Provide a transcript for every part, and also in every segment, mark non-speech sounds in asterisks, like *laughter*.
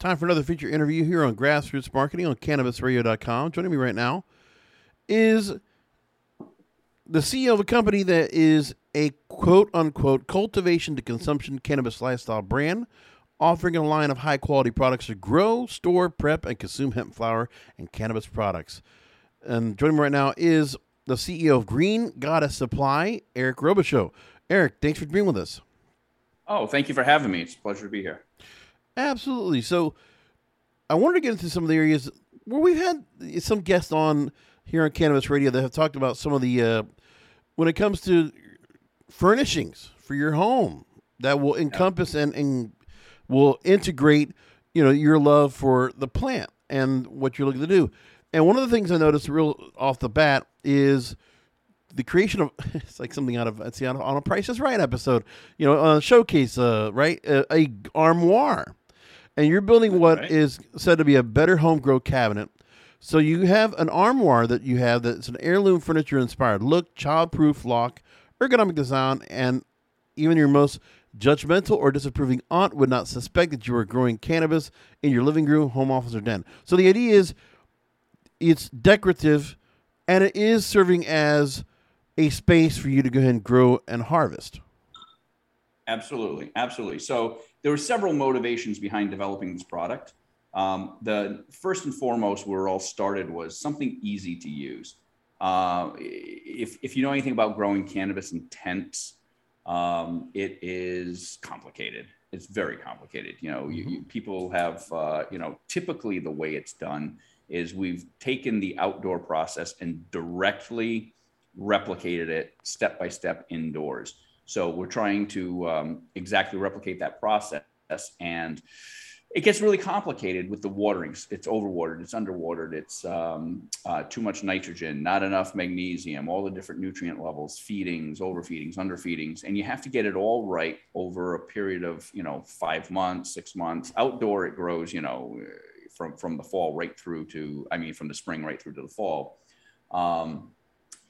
Time for another feature interview here on Grassroots Marketing on CannabisRadio.com. Joining me right now is the CEO of a company that is a quote unquote cultivation to consumption cannabis lifestyle brand, offering a line of high quality products to grow, store, prep, and consume hemp flower and cannabis products. And joining me right now is the CEO of Green Goddess Supply, Eric Robichaux. Eric, thanks for being with us. Oh, thank you for having me. It's a pleasure to be here. Absolutely. So, I wanted to get into some of the areas where we've had some guests on here on Cannabis Radio that have talked about some of the uh, when it comes to furnishings for your home that will encompass and, and will integrate, you know, your love for the plant and what you're looking to do. And one of the things I noticed real off the bat is the creation of *laughs* it's like something out of let's see on, on a Price is Right episode, you know, on a showcase, uh, right, a, a armoire, and you're building what Right. is said to be a better home grow cabinet. So you have an armoire that you have that's an heirloom furniture inspired look, child-proof lock, ergonomic design, and even your most judgmental or disapproving aunt would not suspect that you are growing cannabis in your living room, home office, or den. So the idea is it's decorative and it is serving as a space for you to go ahead and grow and harvest. Absolutely, absolutely. So there were several motivations behind developing this product. Um, the first and foremost, where it all started was something easy to use. Uh, if if you know anything about growing cannabis in tents, um, it is complicated. It's very complicated. You know, you, you, people have uh, you know typically the way it's done is we've taken the outdoor process and directly replicated it step by step indoors. So we're trying to um, exactly replicate that process, and it gets really complicated with the waterings. It's overwatered, it's underwatered, it's um, uh, too much nitrogen, not enough magnesium, all the different nutrient levels, feedings, overfeedings, underfeedings, and you have to get it all right over a period of you know five months, six months. Outdoor, it grows, you know, from from the fall right through to, I mean, from the spring right through to the fall. Um,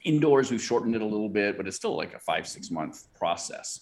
indoors we've shortened it a little bit but it's still like a five six month process.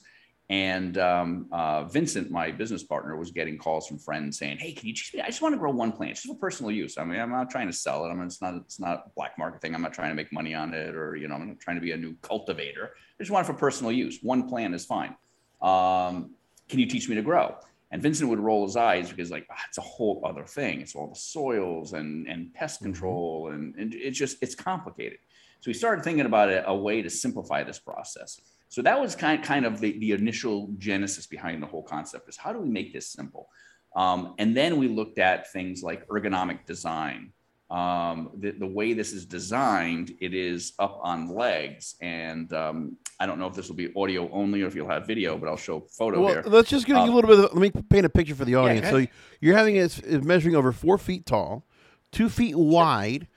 And um, uh, vincent my business partner was getting calls from friends saying hey can you teach me? I just want to grow one plant. Just for personal use. I mean i'm not trying to sell it. I mean it's not it's not a black market thing. I'm not trying to make money on it or you know i'm not trying to be a new cultivator. I just want it for personal use. One plant is fine. Um, can you teach me to grow? And Vincent would roll his eyes because, like, ah, it's a whole other thing. It's all the soils and and pest control, and, and it's just it's complicated. So we started thinking about a, a way to simplify this process. So that was kind kind of the, the initial genesis behind the whole concept is how do we make this simple? Um, and then we looked at things like ergonomic design. Um, the, the way this is designed, it is up on legs. And um, I don't know if this will be audio only or if you'll have video, but I'll show photo Well, here. let's just give you a Um, little bit. Of, let me paint a picture for the audience. go so you're having it measuring over four feet tall, two feet wide,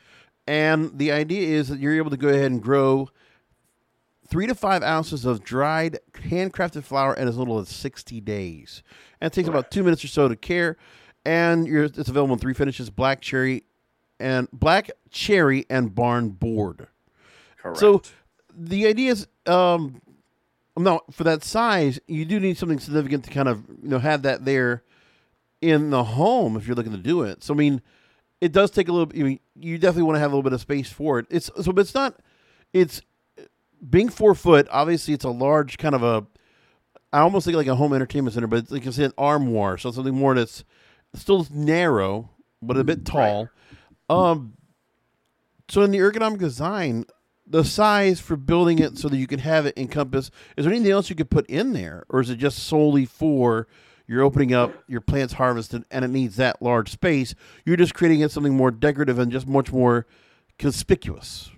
and the idea is that you're able to go ahead and grow three to five ounces of dried handcrafted flower in as little as 60 days. And it takes about two minutes or so to care. and you're, it's available in three finishes: black cherry and black cherry and barn board. Correct. So the idea is, um, now for that size, you do need something significant to kind of you know have that there in the home if you're looking to do it. So I mean, it does take a little. You mean, you definitely want to have a little bit of space for it. It's so, but it's not. It's being four foot. Obviously, it's a large kind of a. I almost think like a home entertainment center, but it's like I said, an armoire, so something more that's still narrow but a bit tall. Um. So in the ergonomic design, the size for building it so that you can have it encompass. Is there anything else you could put in there, or is it just solely for you're opening up your plants harvested and it needs that large space? You're just creating it something more decorative and just much more conspicuous.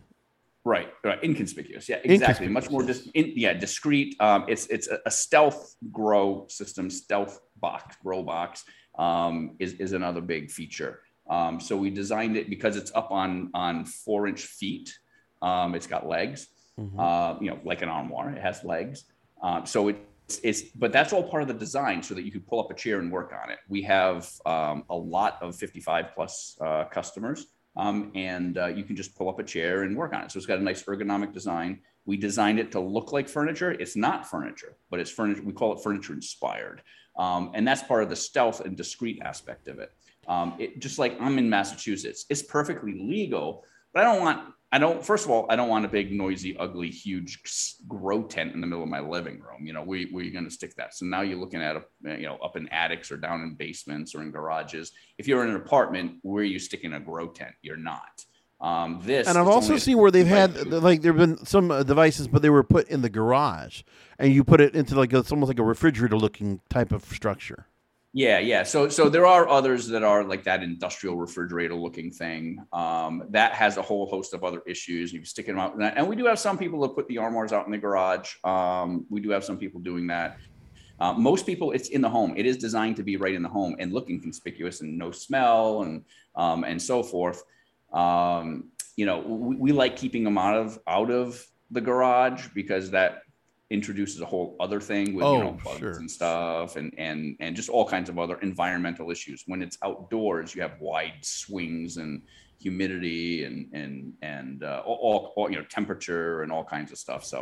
Right, right, inconspicuous. Yeah, exactly. Much more Inconspicuous. just, in, yeah, discreet. Um, it's it's a, a stealth grow system, stealth box, grow box um, is is another big feature. Um, so we designed it because it's up on on four inch feet. Um, it's got legs, uh, you know, like an armoire. It has legs. Um, so it's it's but that's all part of the design so that you can pull up a chair and work on it. We have um, a lot of 55 plus uh, customers um, and uh, you can just pull up a chair and work on it. So it's got a nice ergonomic design. We designed it to look like furniture. It's not furniture, but it's furniture. We call it furniture inspired, um, and that's part of the stealth and discreet aspect of it. Um, it. Just like I'm in Massachusetts, it's perfectly legal, but I don't want. I don't. First of all, I don't want a big, noisy, ugly, huge grow tent in the middle of my living room. You know, where, where are you going to stick that? So now you're looking at, a, you know, up in attics or down in basements or in garages. If you're in an apartment, where are you sticking a grow tent? You're not. Um, this And I've also seen where they've had 65 feet. like there've been some uh, devices, but they were put in the garage, and you put it into like a, it's almost like a refrigerator looking type of structure. Yeah, yeah. So so there are others that are like that industrial refrigerator looking thing. Um, that has a whole host of other issues. You stick them out, and we do have some people that put the armoires out in the garage. Um, we do have some people doing that. Uh, most people, it's in the home. It is designed to be right in the home and looking conspicuous and no smell and um, and so forth. Um, you know, we, we like keeping them out of out of the garage because that introduces a whole other thing with Oh, you know bugs sure. and stuff and and and just all kinds of other environmental issues. When it's outdoors you have wide swings and humidity and and and uh, all, all you know temperature and all kinds of stuff. So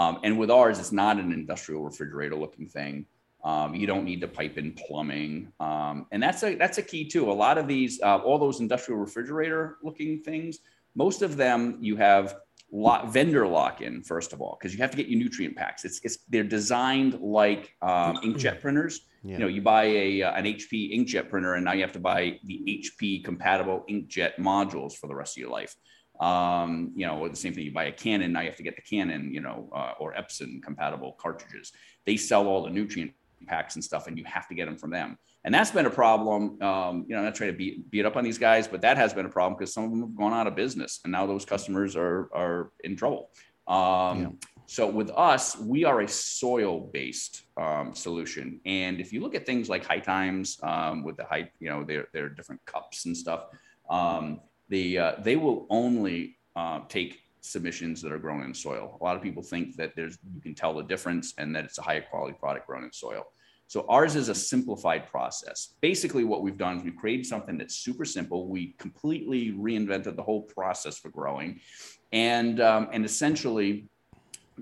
um, and with ours it's not an industrial refrigerator looking thing. Um, you don't need to pipe in plumbing. Um, and that's a that's a key too. A lot of these uh, all those industrial refrigerator looking things most of them you have lock, vendor lock in first of all because you have to get your nutrient packs. It's it's they're designed like um, inkjet printers. Yeah. You know, you buy a uh, an HP inkjet printer, and now you have to buy the HP compatible inkjet modules for the rest of your life. Um, you know, or the same thing. You buy a Canon, now you have to get the Canon, you know, uh, or Epson compatible cartridges. They sell all the nutrient packs and stuff, and you have to get them from them. And that's been a problem. Um, you know, I'm not trying to beat beat up on these guys, but that has been a problem because some of them have gone out of business, and now those customers are are in trouble. Um, Yeah. So with us, we are a soil-based um, solution, and if you look at things like High Times um, with the high, you know, their their different cups and stuff, um, the uh, they will only uh, take submissions that are grown in soil. A lot of people think that there's you can tell the difference and that it's a higher quality product grown in soil. So ours is a simplified process. Basically, what we've done is we've created something that's super simple. We completely reinvented the whole process for growing, and um, and essentially,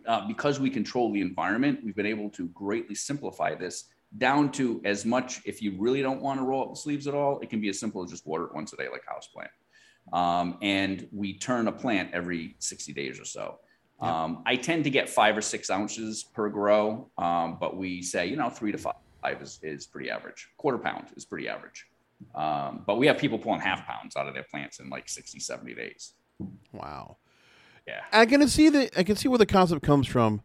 uh, because we control the environment, we've been able to greatly simplify this down to as much. If you really don't want to roll up the sleeves at all, it can be as simple as just water it once a day, like houseplant. Um, and we turn a plant every 60 days or so. Um, I tend to get five or six ounces per grow, um, but we say, you know, three to five is, is pretty average. Quarter pound is pretty average. Um, but we have people pulling half pounds out of their plants in like 60, 70 days. Wow. Yeah. I can see the I can see where the concept comes from.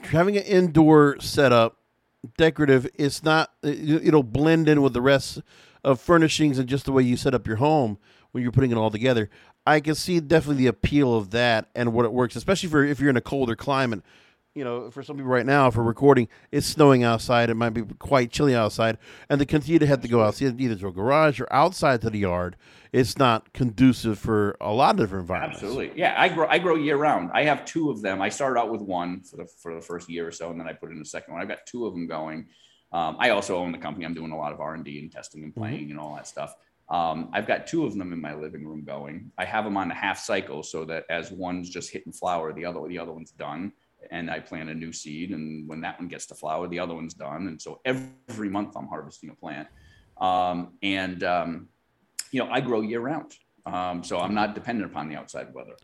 Having an indoor setup, decorative, it's not. it- It'll blend in with the rest of furnishings and just the way you set up your home when you're putting it all together. I can see definitely the appeal of that and what it works, especially for if you're in a colder climate. You know, for some people right now, if we're recording, it's snowing outside. It might be quite chilly outside, and to continue to have to go outside either to a garage or outside to the yard, it's not conducive for a lot of different environments. Absolutely. Yeah, I grow I grow year round. I have two of them. I started out with one for the for the first year or so, and then I put in a second one. I've got two of them going. Um, I also own the company. I'm doing a lot of R and D and testing and playing mm-hmm. and all that stuff. Um, I've got two of them in my living room going. I have them on a half cycle so that as one's just hitting flower, the other the other one's done. And I plant a new seed, and when that one gets to flower, the other one's done. And so every month I'm harvesting a plant. Um, and um, you know, I grow year round, um, so I'm not dependent upon the outside weather.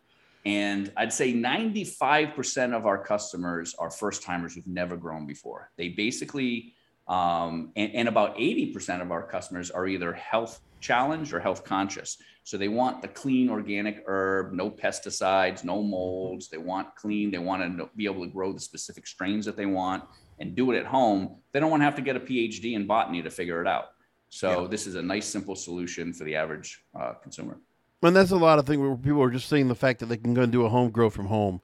And I'd say 95% of our customers are first timers who've never grown before. They basically, um, and, and, about 80% of our customers are either health challenged or health conscious. So they want the clean organic herb, no pesticides, no molds. They want clean. They want to be able to grow the specific strains that they want and do it at home. They don't want to have to get a PhD in botany to figure it out. So yeah. this is a nice, simple solution for the average uh, consumer. And that's a lot of things where people are just seeing the fact that they can go and do a home grow from home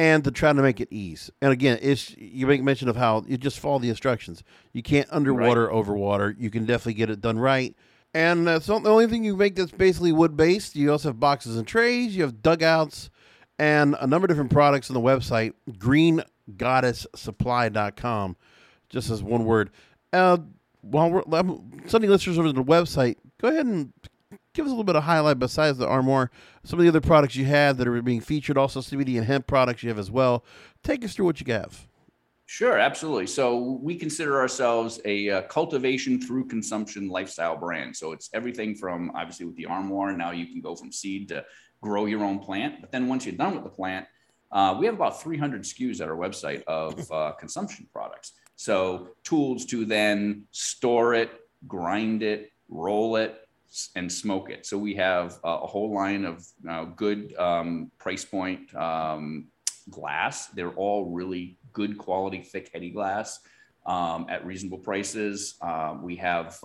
and to try to make it ease. And again, it's you make mention of how you just follow the instructions. You can't underwater right. overwater. You can definitely get it done right. And that's not the only thing you make that's basically wood based. You also have boxes and trays, you have dugouts, and a number of different products on the website, greengoddesssupply.com, just as one word. Uh, while we're sending listeners over to the website, go ahead and give us a little bit of highlight besides the Armoire, some of the other products you have that are being featured, also CBD and hemp products you have as well. Take us through what you have. Sure, absolutely. So we consider ourselves a uh, cultivation through consumption lifestyle brand. So it's everything from obviously with the Armoire. Now you can go from seed to grow your own plant. But then once you're done with the plant, uh, we have about 300 SKUs at our website of *laughs* uh, consumption products. So tools to then store it, grind it, roll it, and smoke it. So we have a, whole line of uh, good um, price point um, glass. They're all really good quality, thick, heady glass um, at reasonable prices. Uh, we have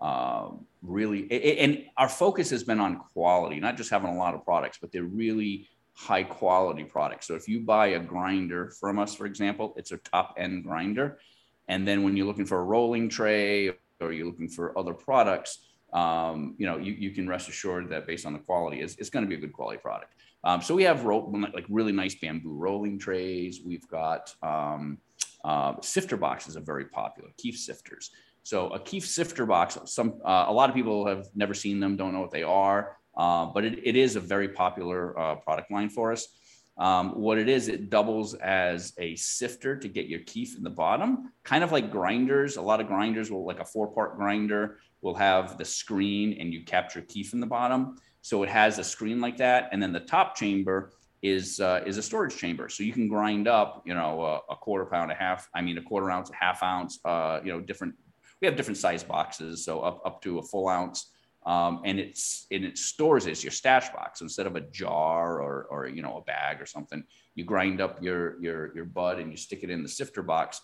uh, really, and our focus has been on quality, not just having a lot of products, but they're really high quality products. So if you buy a grinder from us, for example, it's a top end grinder. And then when you're looking for a rolling tray or you're looking for other products, um, you know, you, you can rest assured that based on the quality, it's, it's going to be a good quality product. Um, so we have roll, like really nice bamboo rolling trays. We've got um, uh, sifter boxes are very popular, Keef sifters. So a Keef sifter box, some uh, a lot of people have never seen them, don't know what they are, uh, but it, it is a very popular uh, product line for us. Um, what it is, it doubles as a sifter to get your keef in the bottom, kind of like grinders. A lot of grinders will, like a four part grinder, will have the screen and you capture keef in the bottom. So it has a screen like that. And then the top chamber is uh, is a storage chamber. So you can grind up, you know, a, a, quarter pound, a half, I mean, a quarter ounce, a half ounce, uh, you know, different, we have different size boxes. So up, up to a full ounce um, and it's and it stores as your stash box instead of a jar or or you know a bag or something. You grind up your your your bud and you stick it in the sifter box,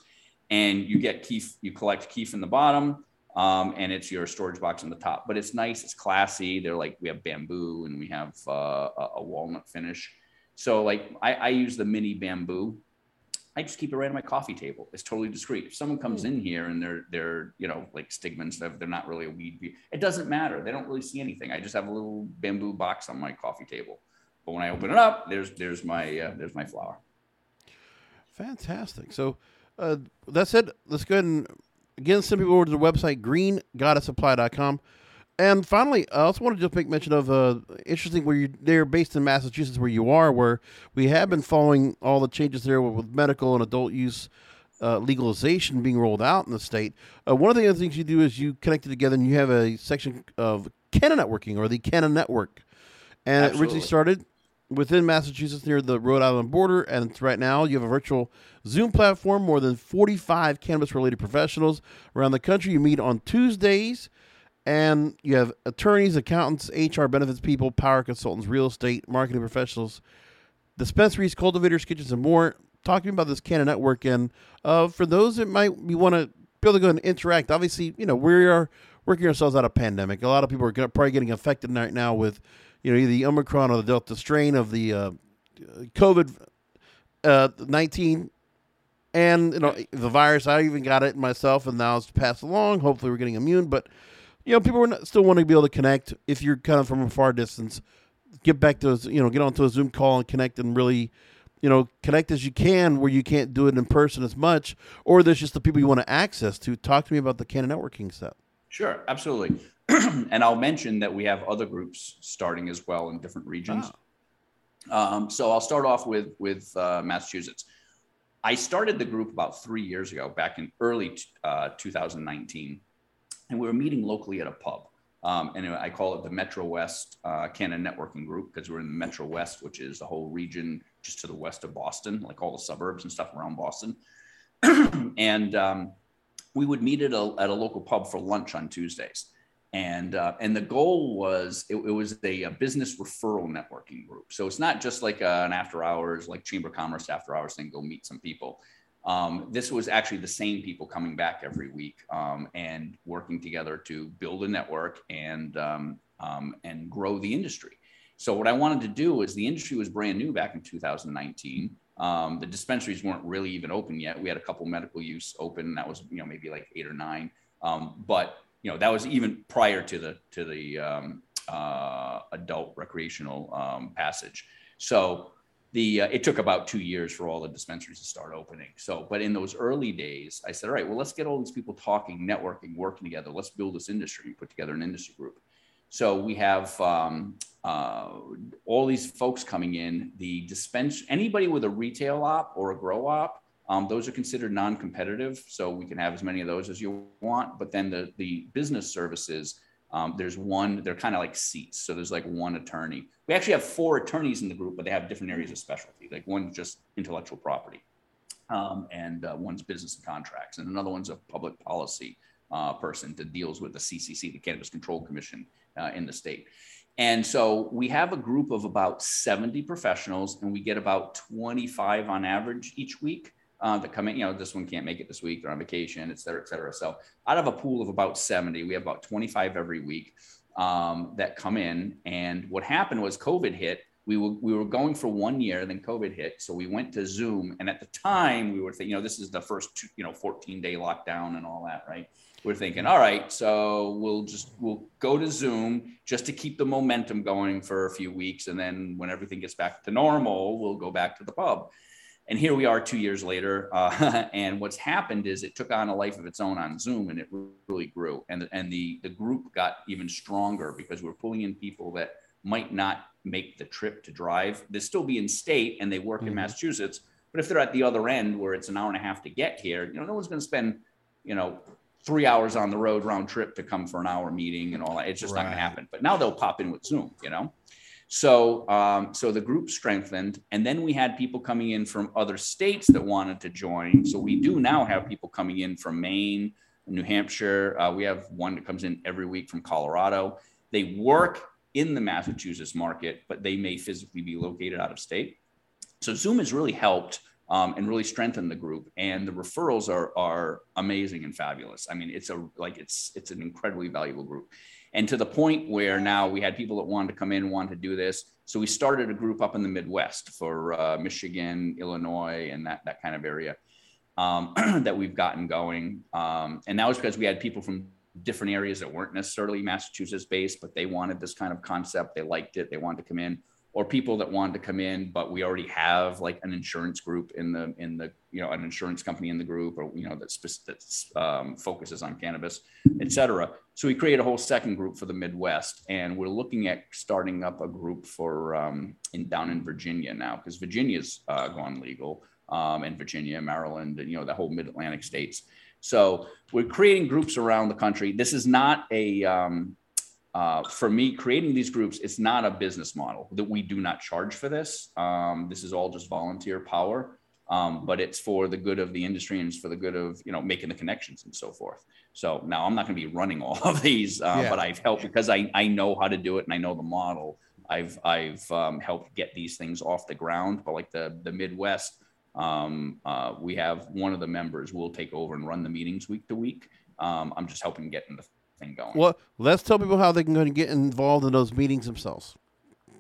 and you get keef. You collect keef in the bottom, um, and it's your storage box on the top. But it's nice. It's classy. They're like we have bamboo and we have uh, a walnut finish. So like I, I use the mini bamboo I just keep it right on my coffee table. It's totally discreet. If someone comes hmm. in here and they're they're you know like stigma and stuff, they're not really a weed. It doesn't matter. They don't really see anything. I just have a little bamboo box on my coffee table. But when I open it up, there's there's my uh, there's my flower. Fantastic. So uh, that's it. Let's go ahead and again send people over to the website greengoddesssupply.com. And finally, I also want to just make mention of uh, interesting where you they're based in Massachusetts, where you are, where we have been following all the changes there with, with medical and adult use uh, legalization being rolled out in the state. Uh, one of the other things you do is you connect it together, and you have a section of Canna Networking or the Canna Network, and Absolutely. it originally started within Massachusetts near the Rhode Island border, and right now you have a virtual Zoom platform. More than forty-five cannabis-related professionals around the country. You meet on Tuesdays and you have attorneys, accountants, HR benefits people, power consultants, real estate, marketing professionals, dispensaries, cultivators, kitchens, and more. Talking about this Canna Network, and uh, for those that might be want to be able to go and interact, obviously, you know, we are working ourselves out of pandemic. A lot of people are probably getting affected right now with, you know, either the Omicron or the Delta strain of the uh, COVID uh, nineteen, and you know the virus. I even got it myself, and now it's passed along. Hopefully, we're getting immune, but you know, people not, still want to be able to connect if you're kind of from a far distance. Get back to you know, get onto a Zoom call and connect and really you know, connect as you can where you can't do it in person as much, or there's just the people you want to access to. Talk to me about the Canna Networking set. Sure, absolutely. *clears throat* and I'll mention that we have other groups starting as well in different regions. Ah. Um, so I'll start off with with uh, Massachusetts. I started the group about three years ago, back in early uh, 2019, and we were meeting locally at a pub. Um, and I call it the Metro West uh, Canna Networking Group because we're in the Metro West, which is the whole region just to the west of Boston, like all the suburbs and stuff around Boston. *clears throat* and um, we would meet at a, at a local pub for lunch on Tuesdays. And, uh, and the goal was it, it was a, a, business referral networking group. So it's not just like a, an after hours, like Chamber of Commerce after hours thing, go meet some people. Um, this was actually the same people coming back every week um, and working together to build a network and um, um and grow the industry. So what I wanted to do was the industry was brand new back in 2019. Um, the dispensaries weren't really even open yet. We had a couple medical use open. That was you know maybe like eight or nine, um, but you know that was even prior to the to the uh, adult recreational passage. So the uh, it took about two years for all the dispensaries to start opening. So but in those early days i said all right well let's get all these people talking networking working together. Let's build this industry put together an industry group. So we have um, uh, all these folks coming in. The dispense anybody with a retail op or a grow op um, those are considered non-competitive so we can have as many of those as you want but then the the business services um, there's one, they're kind of like seats. So there's like one attorney. We actually have four attorneys in the group, but they have different areas of specialty. Like one's just intellectual property, um, and uh, one's business and contracts, and another one's a public policy uh, person that deals with the CCC, the Cannabis Control Commission uh, in the state. And so we have a group of about 70 professionals, and we get about 25 on average each week uh, that come in. You know, this one can't make it this week; they're on vacation, et cetera, et cetera. So, out of a pool of about 70, we have about 25 every week um, that come in. And what happened was COVID hit. We were we were going for one year, then COVID hit, so we went to Zoom. And at the time, we were thinking, you know, this is the first two, you know 14 day lockdown and all that, right? We're thinking, all right, so we'll just we'll go to Zoom just to keep the momentum going for a few weeks, and then when everything gets back to normal, we'll go back to the pub and here we are two years later uh, *laughs* and what's happened is it took on a life of its own on zoom and it really grew. And, and the, the group got even stronger because we're pulling in people that might not make the trip to drive. They still be in state and they work mm-hmm. in massachusetts but if they're at the other end where it's an hour and a half to get here you know no one's going to spend you know three hours on the road round trip to come for an hour meeting and all that. It's just right. not going to happen. But now they'll pop in with zoom you know so, um, so the group strengthened, and then we had people coming in from other states that wanted to join. So we do now have people coming in from Maine, New Hampshire. Uh, we have one that comes in every week from Colorado. They work in the Massachusetts market, but they may physically be located out of state. So Zoom has really helped um, and really strengthened the group. And the referrals are are amazing and fabulous. I mean, it's a like it's it's an incredibly valuable group and to the point where now we had people that wanted to come in, wanted to do this. So we started a group up in the Midwest for uh, Michigan, Illinois, and that that kind of area um, *clears throat* that we've gotten going. Um, and that was because we had people from different areas that weren't necessarily Massachusetts based, but they wanted this kind of concept. They liked it. They wanted to come in or people that wanted to come in, but we already have like an insurance group in the in the you know an insurance company in the group, or you know that that um, focuses on cannabis, et cetera. So we create a whole second group for the Midwest, and we're looking at starting up a group for um, in down in Virginia now because Virginia's uh, gone legal, um, and Virginia, Maryland, and you know the whole Mid Atlantic states. So we're creating groups around the country. This is not a um, uh, for me, creating these groups, it's not a business model that we do not charge for this. Um, this is all just volunteer power, um, but it's for the good of the industry and it's for the good of you know making the connections and so forth. So now I'm not going to be running all of these, uh, yeah. but I've helped because I I know how to do it and I know the model. I've I've um, helped get these things off the ground. But like the the Midwest, um, uh, we have one of the members will take over and run the meetings week to week. Um, I'm just helping get in the thing going. Well, let's tell people how they can get involved in those meetings themselves.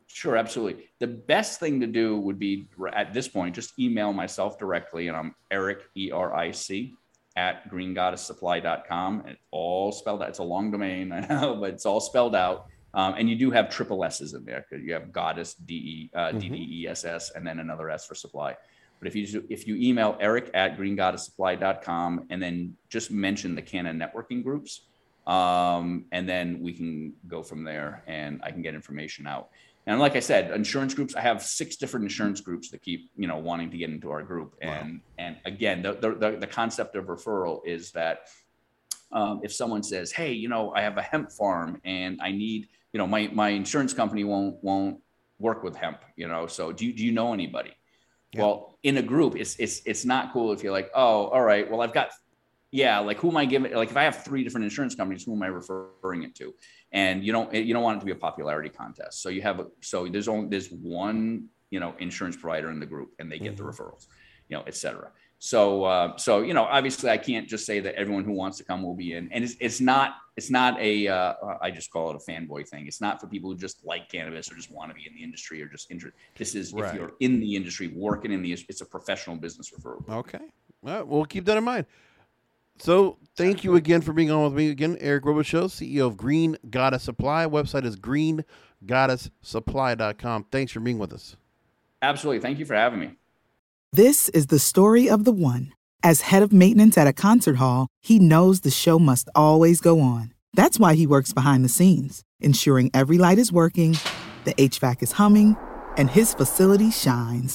Sure, absolutely. The best thing to do would be at this point, just email myself directly, and I'm Eric, E R I C, at greengoddesssupply.com. It's all spelled out. It's a long domain, *laughs* I know, but it's all spelled out. Um, and you do have triple S's in there because you have Goddess, D E uh, Mm-hmm. D D E S S, and then another S for supply. But if you if you email Eric at greengoddesssupply.com and then just mention the Canna networking groups, um, and then we can go from there, and I can get information out. And like I said, insurance groups. I have six different insurance groups that keep you know wanting to get into our group. And and again, the the, the, concept of referral is that um, if someone says, "Hey, you know, I have a hemp farm and I need, you know, my my insurance company won't won't work with hemp, you know, so do you, do you know anybody?" Well, in a group, it's it's it's not cool if you're like, "Oh, all right, well, I've got." Yeah, like who am I giving? Like if I have three different insurance companies, who am I referring it to? And you don't you don't want it to be a popularity contest. So you have a, so there's only there's one you know insurance provider in the group, and they get the referrals, you know, et cetera. So uh, so you know obviously I can't just say that everyone who wants to come will be in, and it's it's not it's not a uh, I just call it a fanboy thing. It's not for people who just like cannabis or just want to be in the industry or just interested. This is Right. if you're in the industry working in the it's a professional business referral. Okay. well, we'll keep that in mind. So thank you again for being on with me again, Eric Robichaux, CEO of Green Goddess Supply. Website is greengoddesssupply.com. Thanks for being with us. Absolutely. Thank you for having me. This is the story of the one. As head of maintenance at a concert hall, he knows the show must always go on. That's why he works behind the scenes, ensuring every light is working, the HVAC is humming, and his facility shines.